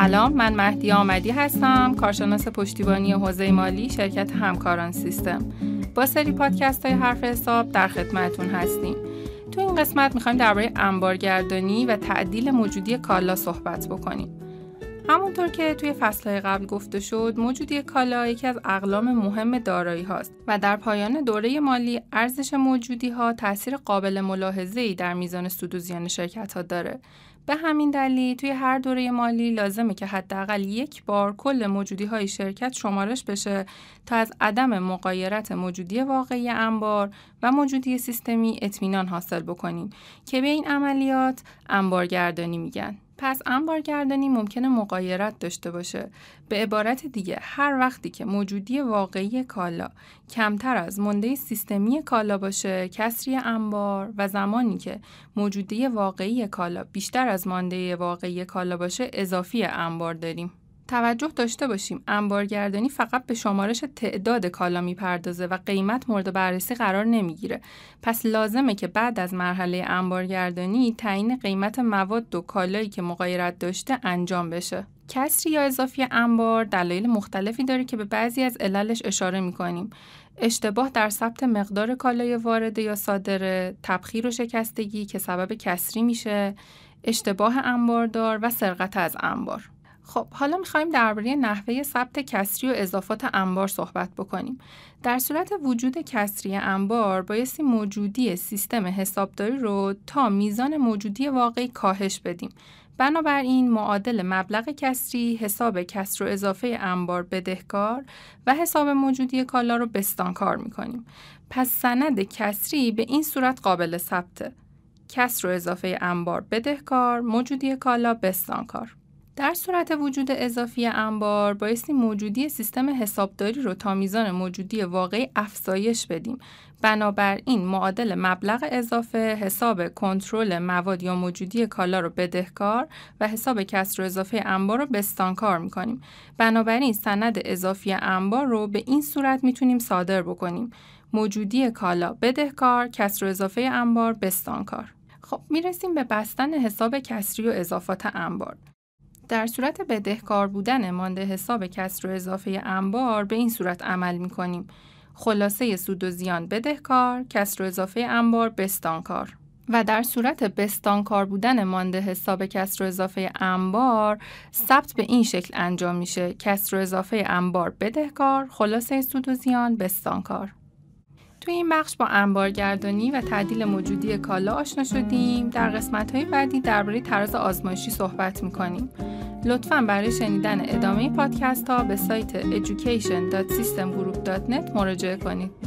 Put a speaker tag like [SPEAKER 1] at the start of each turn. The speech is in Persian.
[SPEAKER 1] سلام من مهدی آمدی هستم کارشناس پشتیبانی حوزه مالی شرکت همکاران سیستم. با سری پادکست های حرف حساب در خدمتون هستیم. تو این قسمت می‌خوایم درباره انبارگردانی و تعدیل موجودی کالا صحبت بکنیم. همونطور که توی فصلهای قبل گفته شد موجودی کالا یکی از اقلام مهم دارایی هاست و در پایان دوره مالی ارزش موجودی ها تاثیر قابل ملاحظه ای در میزان سود و زیان شرکت ها داره به همین دلیل توی هر دوره مالی لازمه که حداقل یک بار کل موجودی های شرکت شمارش بشه تا از عدم مقایرت موجودی واقعی انبار و موجودی سیستمی اطمینان حاصل بکنیم که به این عملیات انبارگردانی میگن. پس انبارگردانی ممکنه مقایرت داشته باشه. به عبارت دیگه هر وقتی که موجودی واقعی کالا کمتر از مونده سیستمی کالا باشه کسری انبار و زمانی که موجودی واقعی کالا بیشتر از مانده واقعی کالا باشه اضافی انبار داریم. توجه داشته باشیم. انبارگردانی فقط به شمارش تعداد کالا می‌پردازه و قیمت مورد بررسی قرار نمی‌گیره. پس لازمه که بعد از مرحله انبارگردانی تعیین قیمت مواد و کالایی که مقایرت داشته انجام بشه. کسری یا اضافی انبار دلایل مختلفی داره که به بعضی از عللش اشاره می‌کنیم. اشتباه در ثبت مقدار کالای وارده یا صادره تبخیر و شکستگی که سبب کسری میشه اشتباه انباردار و سرقت از انبار. خب حالا می‌خوایم درباره نحوه ثبت کسری و اضافات انبار صحبت بکنیم. در صورت وجود کسری انبار بایستی موجودی سیستم حسابداری رو تا میزان موجودی واقعی کاهش بدیم. بنابراین معادل مبلغ کسری حساب کسر و اضافه انبار بدهکار و حساب موجودی کالا رو بستانکار می‌کنیم. پس سند کسری به این صورت قابل ثبته. کسر و اضافه انبار بدهکار، موجودی کالا بستانکار. در صورت وجود اضافی انبار بایستی موجودی سیستم حسابداری رو تا میزان موجودی واقعی افزایش بدیم. بنابراین معادل مبلغ اضافه حساب کنترل مواد یا موجودی کالا رو بدهکار و حساب کسر و اضافه انبار رو بستانکار می‌کنیم. بنابراین سند اضافی انبار رو به این صورت می‌تونیم صادر بکنیم. موجودی کالا بدهکار، کسر و اضافه انبار بستانکار. خب می‌رسیم به بستن حساب کسری و اضافات انبار. در صورت بدهکار بودن مانده حساب کسر و اضافه انبار به این صورت عمل می کنیم. خلاصه سود و زیان بدهکار، کسر و اضافه انبار بستانکار. و در صورت بستانکار بودن مانده حساب کسر و اضافه انبار ثبت به این شکل انجام میشه کسر و اضافه انبار بدهکار خلاصه سود و زیان بستانکار توی این بخش با انبارگردانی و تعدیل موجودی کالا آشنا شدیم در قسمت های بعدی درباره تراز آزمایشی صحبت می‌کنیم لطفا برای شنیدن ادامه پادکست ها به سایت education.systemgroup.net مراجعه کنید.